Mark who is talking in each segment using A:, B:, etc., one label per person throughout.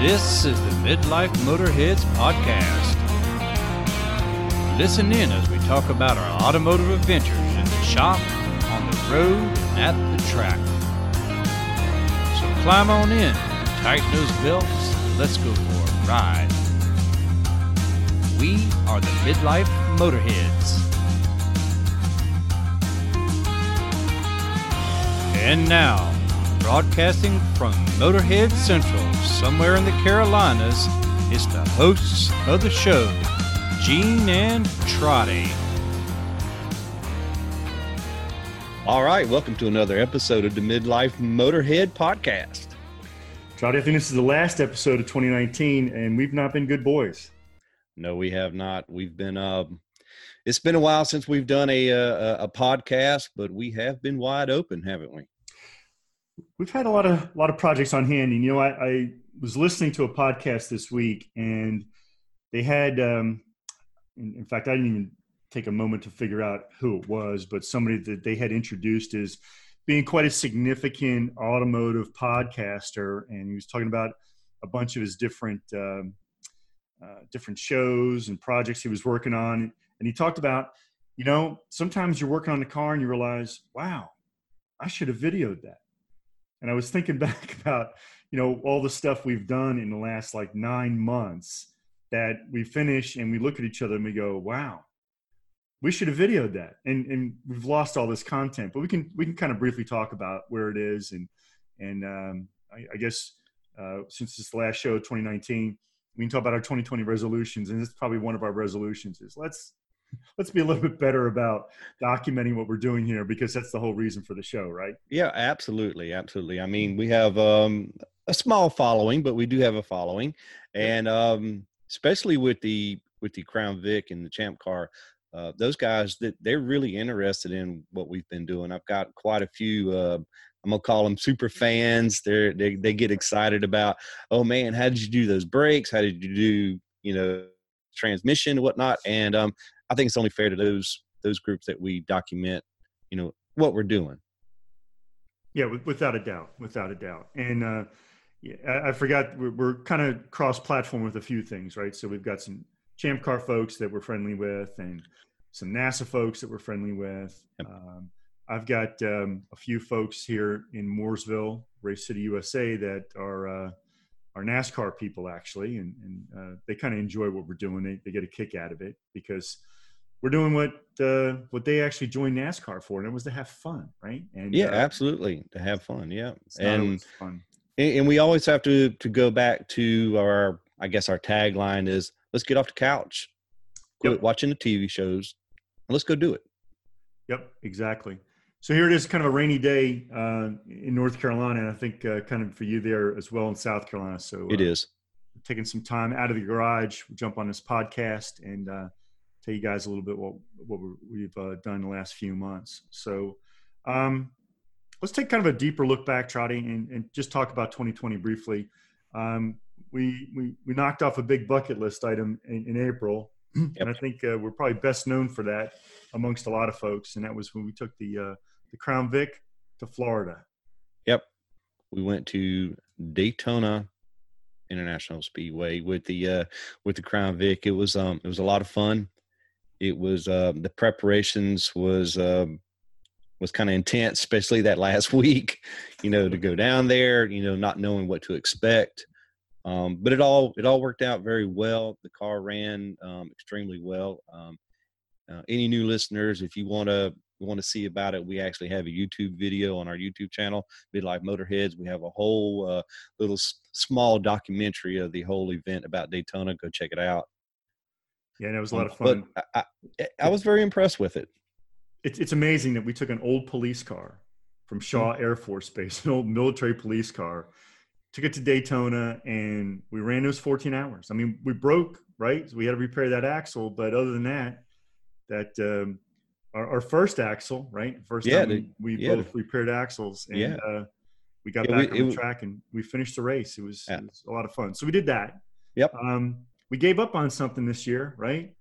A: This is the Midlife Motorheads podcast. Listen in as we talk about our automotive adventures in the shop, on the road, and at the track. So climb on in, tighten those belts, and let's go for a ride. We are the Midlife Motorheads. And now, broadcasting from Motorhead Central, somewhere in the Carolinas, is the hosts of the show, Gene and Trotty.
B: All right, welcome to another episode of the Midlife Motorhead Podcast.
C: Trotty, I think this is the last episode of 2019, and we've not been good boys.
B: No, we have not. We've been. Um, it's been a while since we've done a, a a podcast, but we have been wide open, haven't we?
C: We've had a lot of a lot of projects on hand, and you know, I, I was listening to a podcast this week, and they had. Um, in, in fact, I didn't even take a moment to figure out who it was, but somebody that they had introduced as being quite a significant automotive podcaster, and he was talking about a bunch of his different um, uh, different shows and projects he was working on, and he talked about, you know, sometimes you're working on the car and you realize, wow, I should have videoed that. And I was thinking back about, you know, all the stuff we've done in the last like nine months that we finish and we look at each other and we go, wow, we should have videoed that. And and we've lost all this content, but we can we can kind of briefly talk about where it is and and um, I, I guess uh, since the last show of 2019, we can talk about our 2020 resolutions, and this is probably one of our resolutions is let's let's be a little bit better about documenting what we're doing here because that's the whole reason for the show, right?
B: Yeah, absolutely, absolutely. I mean, we have um, a small following, but we do have a following, and um, especially with the with the Crown Vic and the Champ Car, uh, those guys that they're really interested in what we've been doing. I've got quite a few. Uh, I'm gonna call them super fans. They're, they they get excited about, oh man, how did you do those brakes? How did you do, you know, transmission and whatnot? And um, I think it's only fair to those those groups that we document, you know, what we're doing.
C: Yeah, without a doubt, without a doubt. And uh, yeah, I, I forgot we're, we're kind of cross-platform with a few things, right? So we've got some Champ Car folks that we're friendly with, and some NASA folks that we're friendly with.
B: Yep.
C: Um, I've got um, a few folks here in Mooresville, Race City, USA, that are uh, are NASCAR people actually, and, and uh, they kind of enjoy what we're doing. They, they get a kick out of it because we're doing what uh, what they actually joined NASCAR for, and it was to have fun, right? And
B: Yeah,
C: uh,
B: absolutely, to have fun. Yeah, and
C: fun.
B: and we always have to to go back to our i guess our tagline is let's get off the couch quit
C: Yep.
B: watching the tv shows and let's go do it
C: Yep, exactly. So here it is, kind of a rainy day uh, in North Carolina, and I think uh, kind of for you there as well in South Carolina. So
B: it
C: uh,
B: is
C: taking some time out of the garage, jump on this podcast, and uh, tell you guys a little bit what what we've uh, done the last few months. So um, let's take kind of a deeper look back, Trotty, and, and just talk about 2020 briefly. Um, we, we we knocked off a big bucket list item in, in April, and I think uh, we're probably best known for that amongst a lot of folks, and that was when we took the uh, the Crown Vic to Florida.
B: yep we went to daytona international speedway with the uh with the crown vic it was um it was a lot of fun it was um the preparations was um was kind of intense especially that last week you know to go down there you know not knowing what to expect. Um but it all it all worked out very well. The car ran um extremely well. Uh, any new listeners if you want to want to see about it we actually have a youtube video on our youtube channel midlife motorheads. We have a whole uh, little s- small documentary of the whole event about daytona. Go check it out
C: Yeah, and it was a lot of
B: Um,
C: fun.
B: but I, I, I was very impressed with it
C: it's it's amazing that we took an old police car from Shaw Air Force Base, an old military police car, took it to Daytona, and we ran those 14 hours. I mean, we broke right, so we had to repair that axle, but other than that, that um, our, our first axle, right, first
B: Yeah,
C: time
B: the-
C: we, we
B: yeah,
C: both repaired axles, and
B: Yeah.
C: uh, we got
B: Yeah,
C: back
B: we-
C: on
B: it
C: the track and we finished the race. It was, it was a lot of fun. So we did that.
B: Yep.
C: Um, we gave up on something this year, right?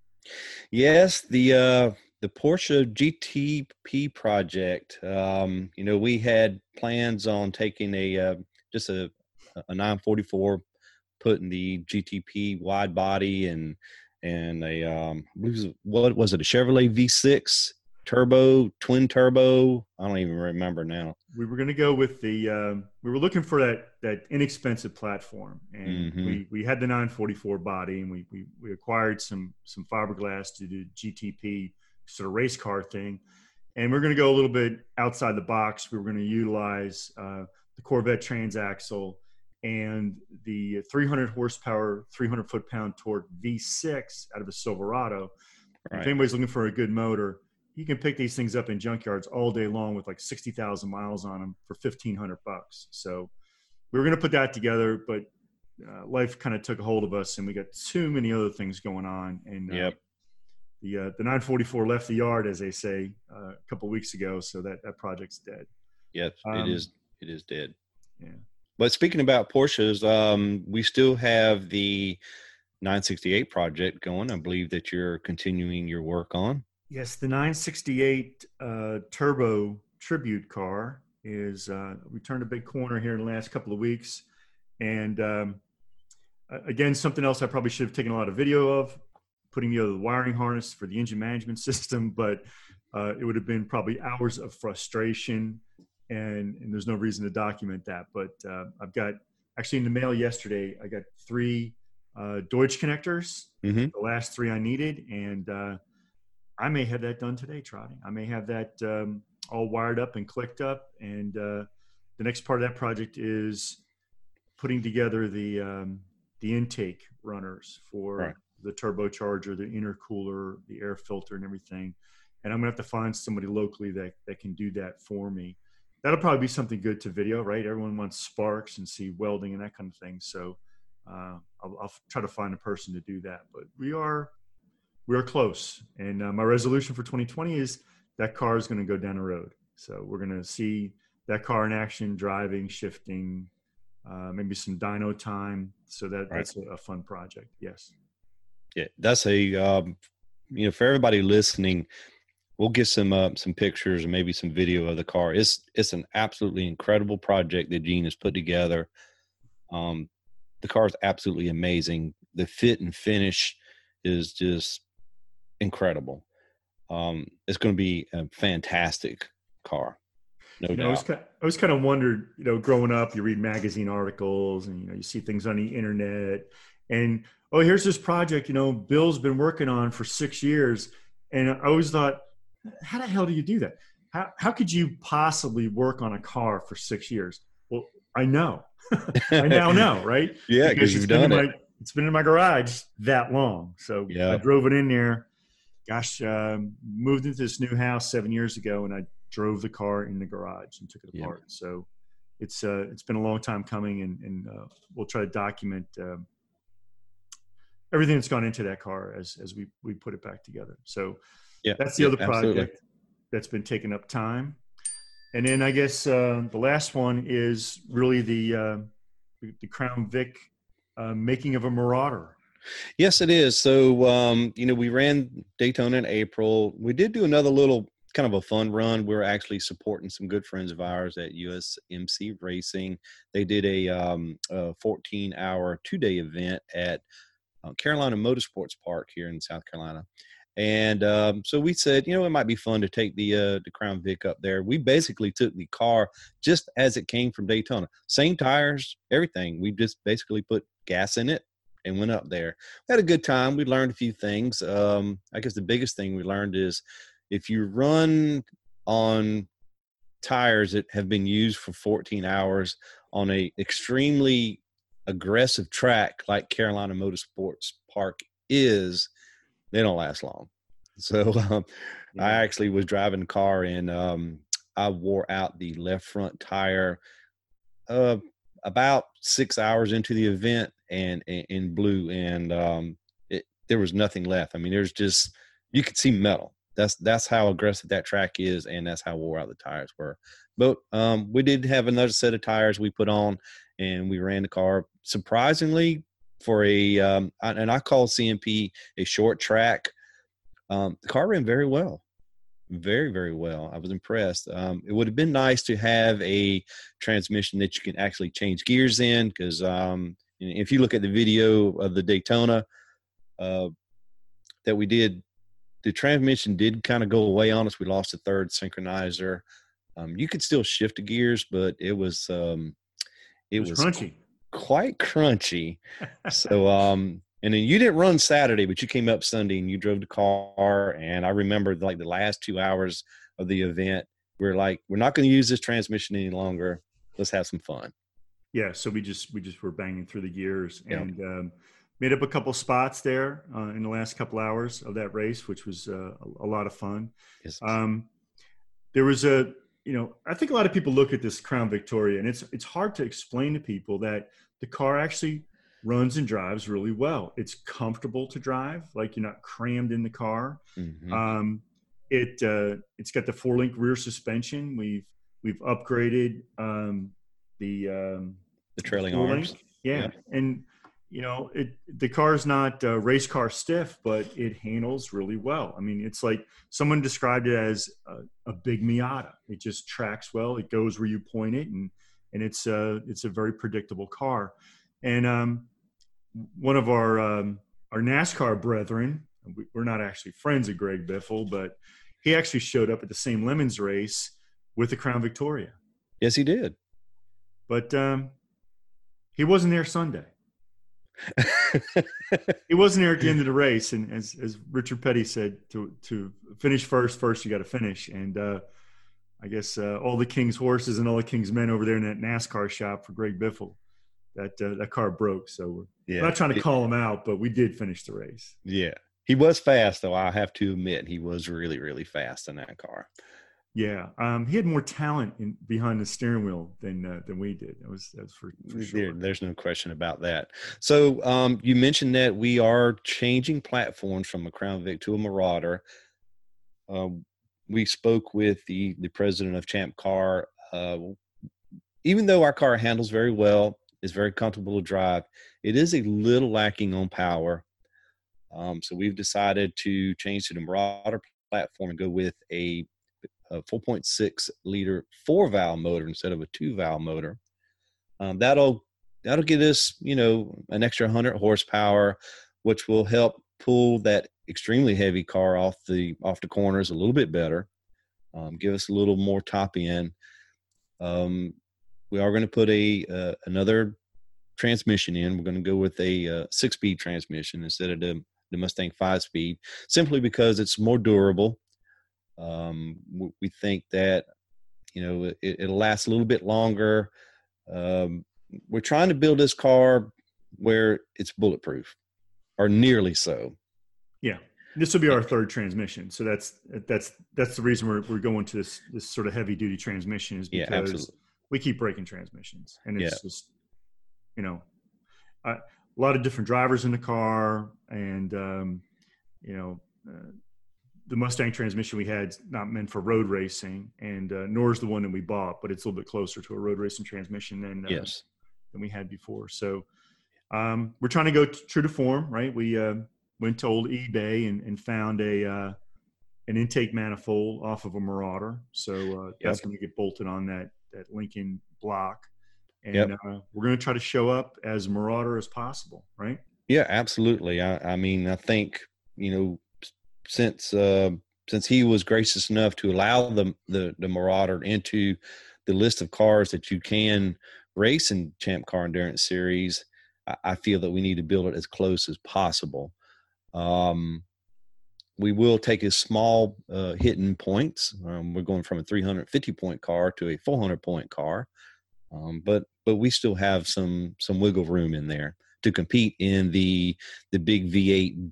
B: Yes, the uh, the Porsche GTP project. Um, you know, we had plans on taking a uh, just a a 944 putting the GTP wide body and and a um, what was it a Chevrolet V6 turbo, twin turbo. I don't even remember now.
C: We were going to go with the. Um, we were looking for that that inexpensive platform, and mm-hmm. we we had the 944 body, and we, we we acquired some some fiberglass to do GTP sort of race car thing, and we're going to go a little bit outside the box. We were going to utilize uh, the Corvette transaxle and the 300 horsepower, 300 foot pound torque V6 out of a Silverado. Right. If anybody's looking for a good motor, you can pick these things up in junkyards all day long with like 60,000 miles on them for 1500 bucks. So we were going to put that together, but uh, life kind of took a hold of us and we got too many other things going on. And uh,
B: yep.
C: the, uh, the 944 left the yard, as they say, uh, a couple weeks ago. So that, that project's dead.
B: Yes, um, it is. It is dead.
C: Yeah.
B: But speaking about Porsches, um, we still have the 968 project going. I believe that you're continuing your work on.
C: Yes, the 968 uh, turbo tribute car is uh, we turned a big corner here in the last couple of weeks, and um, again, something else I probably should have taken a lot of video of, putting together the wiring harness for the engine management system, but uh, it would have been probably hours of frustration, and, and there's no reason to document that. But uh, I've got actually in the mail yesterday, I got three uh, Deutsch connectors, mm-hmm. the last three I needed, and uh, I may have that done today, Trotty. I may have that um, all wired up and clicked up. And uh, the next part of that project is putting together the um, the intake runners for right. the turbocharger, the intercooler, the air filter, and everything. And I'm gonna have to find somebody locally that that can do that for me. That'll probably be something good to video, right? Everyone wants sparks and see welding and that kind of thing. So uh, I'll, I'll try to find a person to do that. But we are we are close. And uh, my resolution for 2020 is that car is going to go down the road. So we're going to see that car in action, driving, shifting, uh, maybe some dyno time. So that right. that's a, a, fun project. Yes.
B: Yeah, that's a um, you know for everybody listening, we'll get some uh, some pictures and maybe some video of the car. It's it's an absolutely incredible project that Gene has put together. Um, the car is absolutely amazing. The fit and finish is just incredible. Um, it's going to be a fantastic car. No
C: you
B: doubt.
C: Know, I, was kind of, I was kind of wondered, you know, growing up, you read magazine articles and, you know, you see things on the internet and, oh, here's this project, you know, Bill's been working on for six years. And I always thought, how the hell do you do that? How, how could you possibly work on a car for six years? Well, I know. I now know, right?
B: Yeah, because you've done it.
C: My, it's been in my garage that long. So yeah. I drove it in there gosh, um, moved into this new house seven years ago, and I drove the car in the garage and took it apart. Yeah. So it's uh, it's been a long time coming, and, and uh, we'll try to document um, everything that's gone into that car as as we we put it back together. So
B: yeah,
C: that's the
B: yeah,
C: other project absolutely. that's been taking up time. And then I guess uh, the last one is really the uh, the, the Crown Vic uh, making of a Marauder.
B: Yes, it is. So, um, you know, we ran Daytona in April. We did do another little kind of a fun run. We are actually supporting some good friends of ours at USMC Racing. They did a, um, a 14 hour two day event at uh, Carolina Motorsports Park here in South Carolina. And um, so we said, you know, it might be fun to take the uh, the Crown Vic up there. We basically took the car just as it came from Daytona, same tires, everything. We just basically put gas in it, and went up there. We had a good time. We learned a few things. Um, I guess the biggest thing we learned is if you run on tires that have been used for 14 hours on a extremely aggressive track like Carolina Motorsports Park is, they don't last long. So um, yeah. I actually was driving a car and um, I wore out the left front tire uh, about six hours into the event and in blue and um, it, there was nothing left. I mean, there's just you could see metal. That's that's how aggressive that track is, and that's how wore out the tires were. But um, we did have another set of tires we put on, and we ran the car. Surprisingly, for a um, and I call CMP a short track. Um, the car ran very well very very well i was impressed um, it would have been nice to have a transmission that you can actually change gears in because um, if you look at the video of the Daytona uh, that we did, the transmission did kind of go away on us. We lost a third synchronizer. Um, you could still shift the gears, but it was um, it,
C: It was,
B: was
C: crunchy.
B: quite crunchy. so um and then you didn't run Saturday, but you came up Sunday and you drove the car. And I remember like the last two hours of the event, we are like, we're not going to use this transmission any longer. Let's have some fun.
C: yeah so we just we just were banging through the gears
B: Yeah.
C: and um, made up a couple spots there uh, in the last couple hours of that race which was uh, a, a lot of fun
B: Yes.
C: um, there was a you know i think a lot of people look at this crown victoria and it's it's hard to explain to people that the car actually runs and drives really well it's comfortable to drive like you're not crammed in the car
B: Mhm.
C: um, it uh, it's got the four link rear suspension we've we've upgraded um, the um,
B: the trailing arms.
C: Yeah.
B: Yeah.
C: And you know, it the car's not uh, race car stiff, but it handles really well. I mean, it's like someone described it as a, a big Miata. It just tracks well. It goes where you point it, and and it's uh it's a very predictable car. And um, one of our um, our NASCAR brethren, we- we're not actually friends of Greg Biffle, but he actually showed up at the same Lemons race with the Crown Victoria
B: Yes, he did.
C: but um, he wasn't there Sunday. He wasn't there at the end of the race, and as as Richard Petty said, to to finish first, first you got to finish. And uh, I guess uh, all the King's horses and all the King's men over there in that NASCAR shop for Greg Biffle, that uh, that car broke. So we're
B: yeah.
C: not trying to call him out, but we did finish the race.
B: Yeah. He was fast, though. I have to admit, he was really, really fast in that car.
C: Yeah, um, he had more talent in, behind the steering wheel than uh, than we did. That was that's for, for
B: There-
C: sure.
B: there's no question about that. So um, you mentioned that we are changing platforms from a Crown Vic to a Marauder. Um, we spoke with the the president of Champ Car. Uh, even though our car handles very well, is very comfortable to drive, it is a little lacking on power. Um, so we've decided to change to the Marauder platform and go with a, a 4.6 liter four valve motor instead of a two valve motor. Um, that'll that'll get us, you know, an extra 100 horsepower, which will help pull that extremely heavy car off the off the corners a little bit better. Um, give us a little more top end. Um, we are going to put a uh, another transmission in. We're going to go with a uh, six speed transmission instead of the the Mustang five speed, simply because it's more durable. Um, we, think that you know it, it'll last a little bit longer. Um, we're trying to build this car where it's bulletproof, or nearly so.
C: Yeah, this will be our third transmission, so that's that's that's the reason we're we're going to this this sort of heavy duty transmission is
B: Yeah,
C: because
B: absolutely.
C: We keep breaking transmissions, and it's
B: Yeah.
C: just you know a a lot of different drivers in the car, and um, you know. Uh, the Mustang transmission we had not meant for road racing, and uh, nor is the one that we bought, but it's a little bit closer to a road racing transmission than uh,
B: Yes.
C: than we had before. So um, we're trying to go t- true to form, right? We uh, went to old eBay and, and found a uh, an intake manifold off of a Marauder. So uh, that's going to get bolted on that that Lincoln block, and
B: Yep.
C: uh, we're going to try to show up as Marauder as possible, right?
B: Yeah, absolutely. I, I mean, I think you know, since uh, since he was gracious enough to allow the, the the Marauder into the list of cars that you can race in Champ Car Endurance Series, I, I feel that we need to build it as close as possible. Um, we will take a small uh, hitting points. Um, we're going from a 350 point car to a 400 point car, um, but but we still have some some wiggle room in there to compete in the the big V8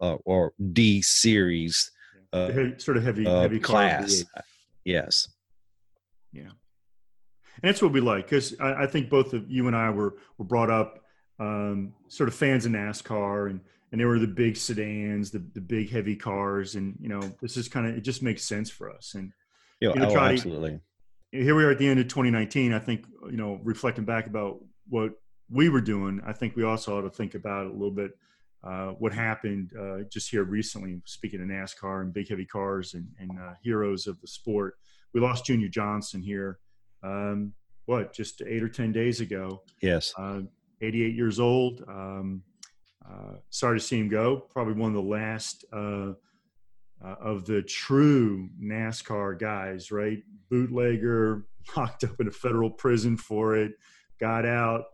B: uh, or D series uh,
C: heavy, sort of heavy,
B: uh,
C: heavy
B: class.
C: V8.
B: Yes.
C: And that's what we like because I, I think both of you and I were were brought up um, sort of fans of NASCAR, and and they were the big sedans, the the big heavy cars, and you know this is kind of it just makes sense for us. And
B: Yeah,
C: You know,
B: oh, absolutely.
C: here we are at the end of 2019. I think you know reflecting back about what we were doing, I think we also ought to think about a little bit uh, what happened uh, just here recently. Speaking of NASCAR and big heavy cars and, and uh, heroes of the sport, we lost Junior Johnson here. Um, what just eight or ten days ago.
B: Yes.
C: Uh, 88 years old. Um, sorry to see him go. Probably one of the last uh, uh, of the true NASCAR guys, right? Bootlegger, locked up in a federal prison for it, got out,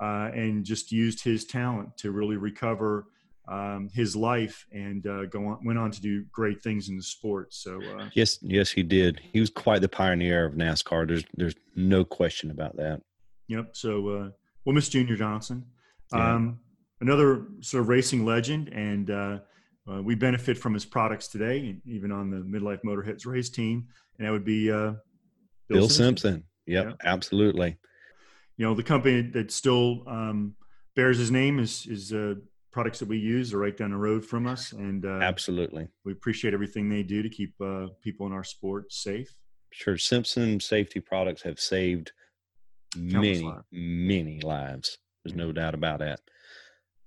C: uh, and just used his talent to really recover um, his life and uh, go on, went on to do great things in the sport. So uh,
B: yes, yes, he did. He was quite the pioneer of NASCAR. There's there's no question about that.
C: Yep. So uh, we'll miss Junior Johnson, yeah. Another sort of racing legend, and uh, uh, we benefit from his products today, even on the Midlife Motorheads race team, and that would be uh,
B: Bill, Bill Simpson. Simpson. Yep, yeah. absolutely.
C: You know, the company that still um, bears his name is is products that we use are right down the road from us, and
B: uh, absolutely,
C: we appreciate everything they do to keep uh, people in our sport safe.
B: Sure, Simpson safety products have saved Countless many, lives. many lives. There's no doubt about that.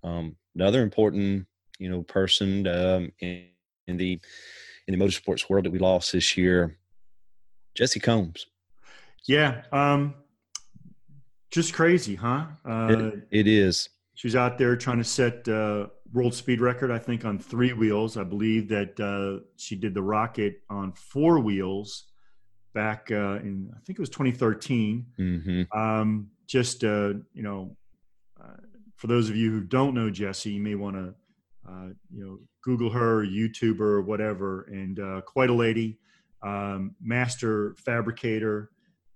B: Um, another important, you know, person um, in, in the in the motorsports world that we lost this year, Jessi Combs.
C: Yeah, um, just crazy, huh? Uh,
B: it, it is
C: she was out there trying to set uh, world speed record, I think, on three wheels. I believe that uh, she did the rocket on four wheels back uh, in, I think it was 2013. Mm-hmm. Um, just, uh, you know, for those of you who don't know Jessi, you may want to, uh, you know, Google her, YouTuber, or whatever. And quite a lady, um, master fabricator.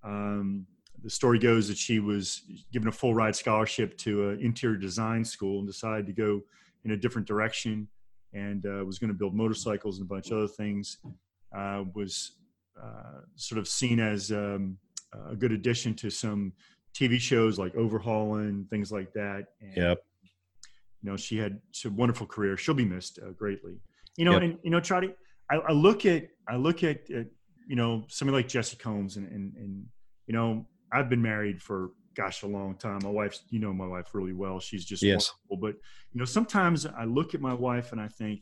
C: Um, the story goes that she was given a full ride scholarship to an interior design school and decided to go in a different direction and uh, was going to build motorcycles and a bunch of other things. Uh, was uh, sort of seen as um, a good addition to some TV shows like Overhaulin', things like that.
B: And, yep.
C: You know, she had a wonderful career. She'll be missed uh, greatly. You know, yep. and you know, Trotty, I, I, look at I look at, at you know somebody like Jessi Combs and and, and you know I've been married for gosh a long time. My wife's you know my wife really well. She's just yes. wonderful. But you know sometimes I look at my wife and I think,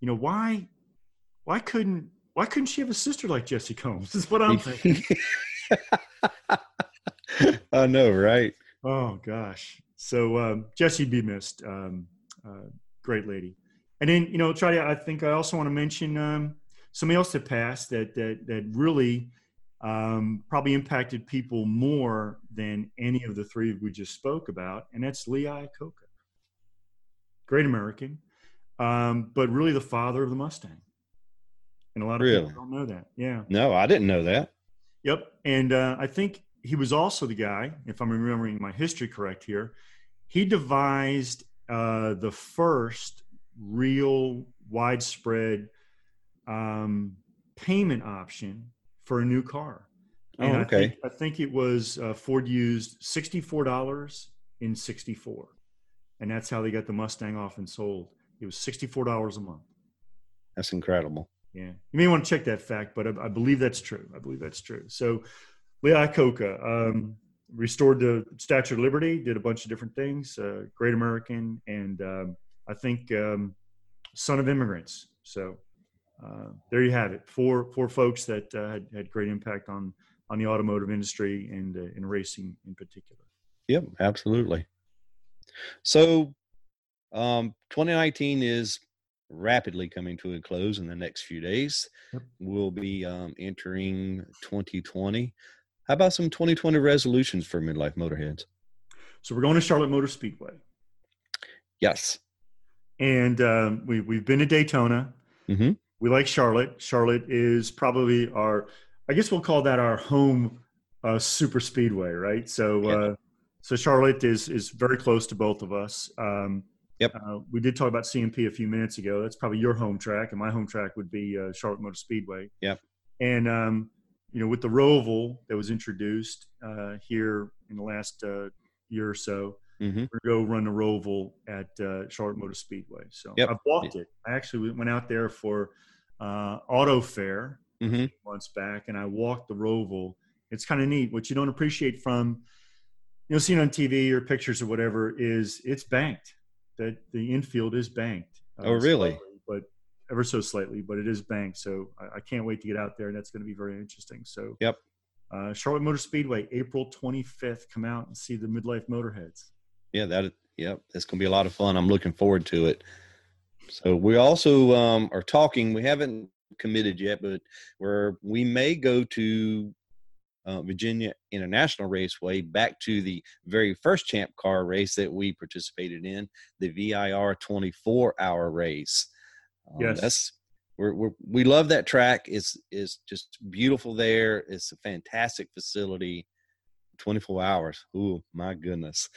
C: you know why why couldn't why couldn't she have a sister like Jessi Combs? Is what I'm thinking.
B: I know, right?
C: Oh gosh. So um, Jessi be missed. Um, uh, great lady. And then you know, try to. I think I also want to mention um, somebody else that passed that that that really um, probably impacted people more than any of the three we just spoke about, and that's Lee Iacocca. Great American, um, but really the father of the Mustang. And a lot of really? people don't know that. Yeah.
B: No, I didn't know that.
C: Yep. And uh, I think he was also the guy, if I'm remembering my history correct here, he devised uh, the first real widespread um, payment option for a new car.
B: Oh, and okay.
C: I think, I think it was uh, Ford used sixty-four dollars in sixty-four, and that's how they got the Mustang off and sold. It was sixty-four dollars a month.
B: That's incredible.
C: Yeah, you may want to check that fact, but I, I believe that's true. I believe that's true. So, Lee Iacocca um, restored the Statue of Liberty, did a bunch of different things. Uh, great American, and um, I think um, son of immigrants. So uh, there you have it. Four four folks that uh, had, had great impact on on the automotive industry and uh, in racing in particular.
B: Yep, absolutely. So, um, 2019 is rapidly coming to a close in the next few days. Yep. We'll be um, entering 2020. How about some 2020 resolutions for midlife motorheads?
C: So we're going to Charlotte Motor Speedway.
B: Yes.
C: And um, we, we've been to Daytona. Mm-hmm we like Charlotte. Charlotte is probably our, I guess we'll call that our home uh, super speedway, right? So, yeah. uh, so Charlotte is is very close to both of us. Um,
B: yep.
C: Uh, we did talk about CMP a few minutes ago. That's probably your home track, and my home track would be uh, Charlotte Motor Speedway.
B: Yep.
C: And um, you know, with the Roval that was introduced uh, here in the last uh, year or so, Mm-hmm. We're go run the Roval at uh, Charlotte Motor Speedway. So yep. I've walked it. I actually went out there for uh, auto fair mm-hmm. months back, and I walked the Roval. It's kind of neat. What you don't appreciate from you know seeing on TV or pictures or whatever is it's banked. That the infield is banked.
B: Oh, really?
C: Slightly, but ever so slightly, but it is banked. So I, I can't wait to get out there, and that's going to be very interesting. So
B: yep.
C: Uh, Charlotte Motor Speedway, April 25th. Come out and see the Midlife Motorheads.
B: Yeah, that yep, it's gonna be a lot of fun. I'm looking forward to it. So we also um, are talking. We haven't committed yet, but where we may go to uh, Virginia International Raceway back to the very first Champ Car race that we participated in, the VIR 24 hour race.
C: Um, yes,
B: that's we're, we're, we love that track. It's it's just beautiful there. It's a fantastic facility. 24 hours. Oh my goodness.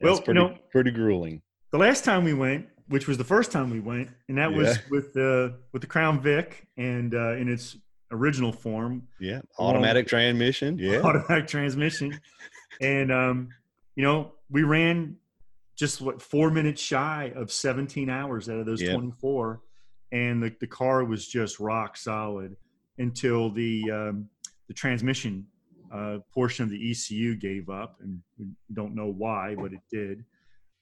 C: That's well,
B: pretty,
C: you know,
B: pretty grueling.
C: The last time we went, which was the first time we went, and that yeah. was with the with the Crown Vic and uh, in its original form.
B: Yeah, automatic transmission. Yeah,
C: automatic transmission, and um, you know we ran just what four minutes shy of 17 hours out of those 24, and the the car was just rock solid until the um, the transmission uh, portion of the ECU gave up, and we don't know why, but it did.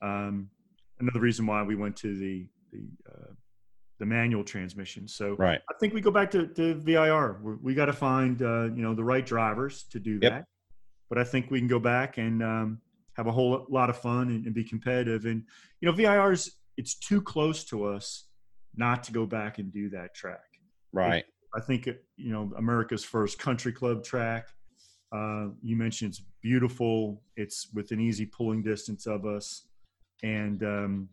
C: Um, another reason why we went to the the uh, the manual transmission. So
B: right.
C: I think we go back to, to VIR. We're, we got to find uh, you know the right drivers to do
B: yep.
C: that. But I think we can go back and um, have a whole lot of fun and, and, be competitive. And you know VIR's it's too close to us not to go back and do that track.
B: Right.
C: I think you know America's first country club track. Uh, you mentioned it's beautiful. It's within easy pulling distance of us, and um,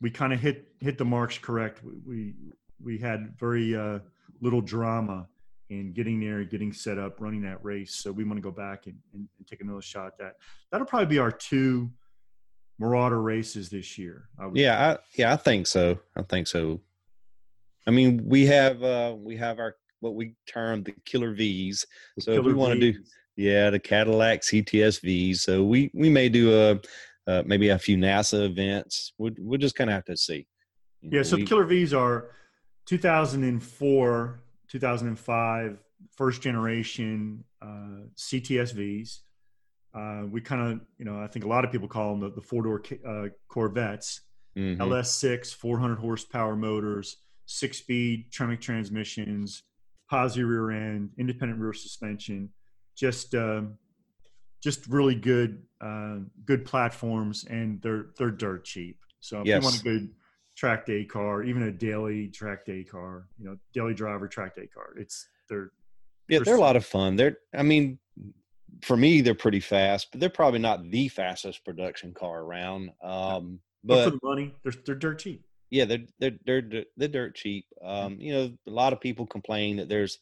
C: we kind of hit hit the marks correct. We we had very uh, little drama in getting there, getting set up, running that race. So we want to go back and, and, and, take another shot at that. That'll probably be our two Marauder races this year.
B: I yeah, I, yeah, I think so. I think so. I mean, we have uh, we have our what we term the killer V's. The so killer if we want to do yeah, the Cadillac CTS-Vs. So we we may do a uh, maybe a few NASA events. We'll, we'll just kind of have to see.
C: You yeah, know, so we, the Killer V's are 2004, 2005, first generation uh, CTS-Vs. Uh, we kind of, you know, I think a lot of people call them the, the four door uh, Corvettes. Mm-hmm. LS6, 400 horsepower motors, six speed Tremec transmissions, positive rear end, independent rear suspension. Just um, just really good uh, good platforms, and they're they're dirt cheap. So if yes. you want a good track day car, even a daily track day car, you know, daily driver track day car, it's they're
B: yeah, they're a lot of fun. They're I mean, for me, they're pretty fast, but they're probably not the fastest production car around. Um, but,
C: but for the money, they're they're dirt cheap.
B: Yeah, they're they're they're they're dirt cheap. Um, you know, a lot of people complain that there's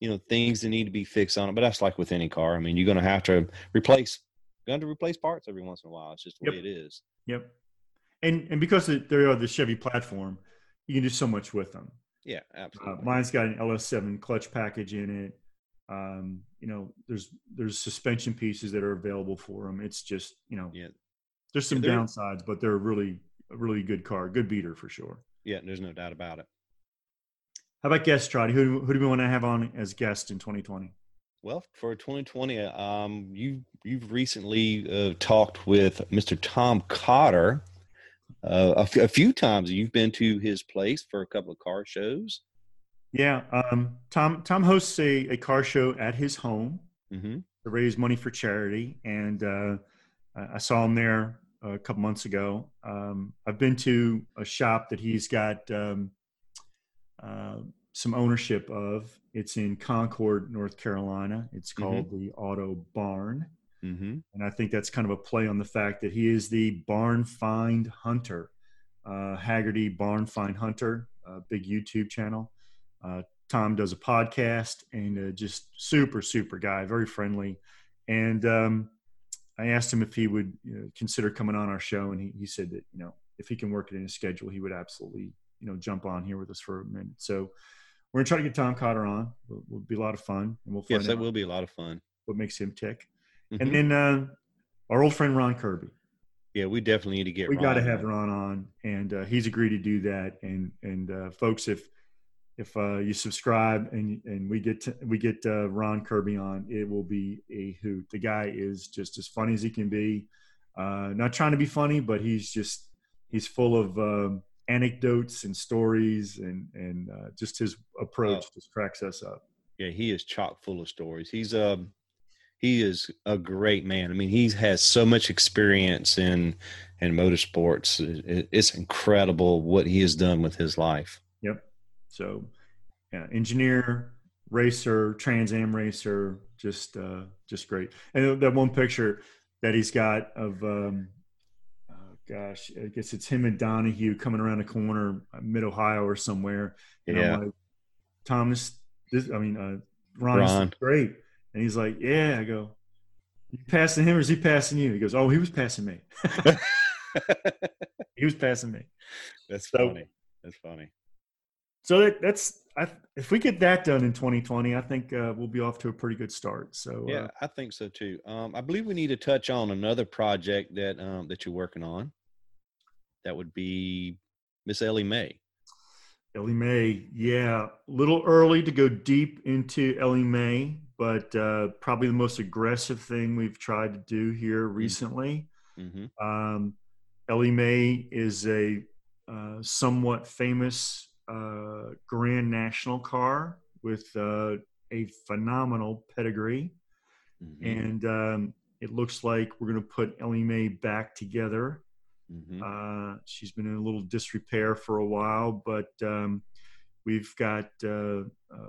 B: you know things that need to be fixed on it but that's like with any car i mean you're going to have to replace going to replace parts every once in a while it's just the yep. way it is
C: yep and and because they are the chevy platform you can do so much with them
B: yeah
C: uh,
B: absolutely
C: uh, mine's got an ls7 clutch package in it um, you know there's there's suspension pieces that are available for them it's just you know
B: yeah
C: there's some yeah, downsides but they're a really a really good car good beater for sure
B: yeah there's no doubt about it
C: how about guests, Trotty? Who, who do we want to have on as guest in 2020?
B: Well, for 2020, um, you you've recently uh, talked with Mr. Tom Cotter uh, a, f- a few times. You've been to his place for a couple of car shows.
C: Yeah, um, Tom Tom hosts a, a car show at his home
B: mm-hmm.
C: to raise money for charity, and uh, I saw him there a couple months ago. Um, I've been to a shop that he's got um, uh, some ownership of. It's in Concord, North Carolina. It's mm-hmm. called mm-hmm. the Auto Barn.
B: Mm-hmm.
C: And I think that's kind of a play on the fact that he is the barn find hunter. Uh, Hagerty Barn Find Hunter, a big YouTube channel. Uh, Tom does a podcast and uh, just super, super guy, very friendly. And um, I asked him if he would you know, consider coming on our show, and he, he said that you know if he can work it in his schedule, he would absolutely you know jump on here with us for a minute. So we're gonna try to get Tom Cotter on. It'll, it'll be a lot of fun, and we'll find
B: yes,
C: that
B: will be a lot of fun.
C: What makes him tick? Mm-hmm. And then uh, our old friend Ron Kirby.
B: Yeah, we definitely need to get.
C: We got to have Ron on, and uh, he's agreed to do that. And and uh, folks, if if uh, you subscribe and and we get to, we get uh, Ron Kirby on, it will be a hoot. The guy is just as funny as he can be. Uh, not trying to be funny, but he's just he's full of um, anecdotes and stories and and uh, just his approach oh. just cracks us up
B: yeah he is chock full of stories he's um he is a great man. I mean, he has so much experience in in motorsports. It's incredible what he has done with his life.
C: Yep. So, yeah, engineer, racer, Trans Am racer, just uh, just great. And that one picture that he's got of um, oh gosh, I guess it's him and Donohue coming around a corner, uh, mid Ohio or somewhere. And
B: yeah.
C: Like, Thomas, this, I mean, uh, Ron, Ron. great. And he's like, yeah. I go, you passing him or is he passing you? He goes, oh, he was passing me. he was passing me.
B: That's so, funny. That's funny.
C: So that, that's I, if we get that done in 2020, I think uh, we'll be off to a pretty good start. So
B: yeah,
C: uh,
B: I think so too. Um, I believe we need to touch on another project that um, that you're working on. That would be Miss Ellie Mae.
C: Ellie Mae, yeah, a little early to go deep into Ellie Mae, but uh, probably the most aggressive thing we've tried to do here mm-hmm. recently. Mm-hmm. Um, Ellie Mae is a uh, somewhat famous uh, Grand National car with uh, a phenomenal pedigree. Mm-hmm. And um, it looks like we're going to put Ellie Mae back together. Mm-hmm. Uh, she's been in a little disrepair for a while, but um, we've got uh, uh,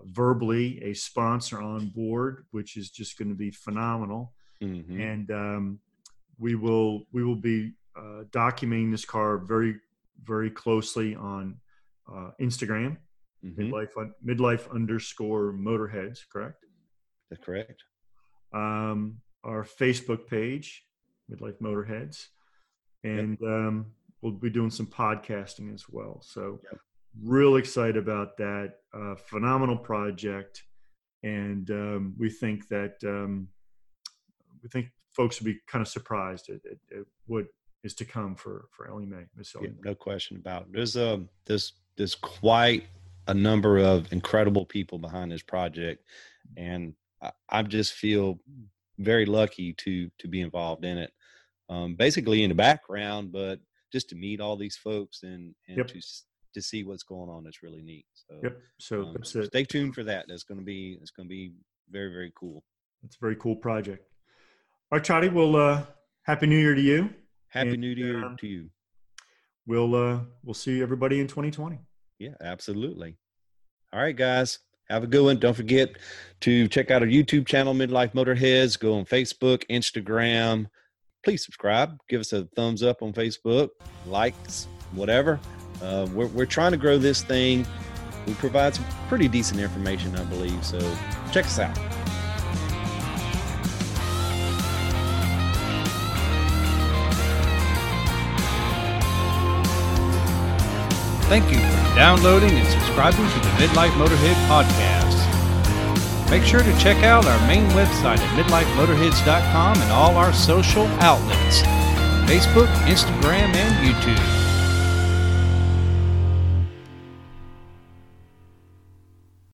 C: verbally a sponsor on board, which is just going to be phenomenal. Mm-hmm. And um, we will we will be uh, documenting this car very very closely on uh, Instagram, mm-hmm. midlife midlife underscore motorheads. Correct.
B: That's correct.
C: Um, our Facebook page, midlife motorheads, and yep. um, we'll be doing some podcasting as well. So, yep. real excited about that. Uh, phenomenal project, and um, we think that um, we think folks would be kind of surprised at, at, at what is to come for for Ellie Mae, Miss Ellie. Yeah,
B: no question about it. There's a um, there's there's quite a number of incredible people behind this project, and I, I just feel very lucky to to be involved in it. Um, basically in the background, but just to meet all these folks and and yep. to to see what's going on is really neat. So
C: yep. So
B: um, stay tuned for that. That's going to be it's going to be very very cool.
C: It's a very cool project. All right, Charlie. Well, uh, happy New Year to you.
B: Happy and, New Year uh, to you.
C: We'll uh, we'll see everybody in 2020.
B: Yeah, absolutely. All right, guys. Have a good one. Don't forget to check out our YouTube channel, Midlife Motorheads. Go on Facebook, Instagram. Please subscribe. Give us a thumbs up on Facebook, likes, whatever. Uh, we're, we're trying to grow this thing. We provide some pretty decent information, I believe. So check us out.
A: Thank you for downloading and subscribing to the Midlife Motorhead podcast. Make sure to check out our main website at midlifemotorheads.com and all our social outlets Facebook, Instagram, and YouTube.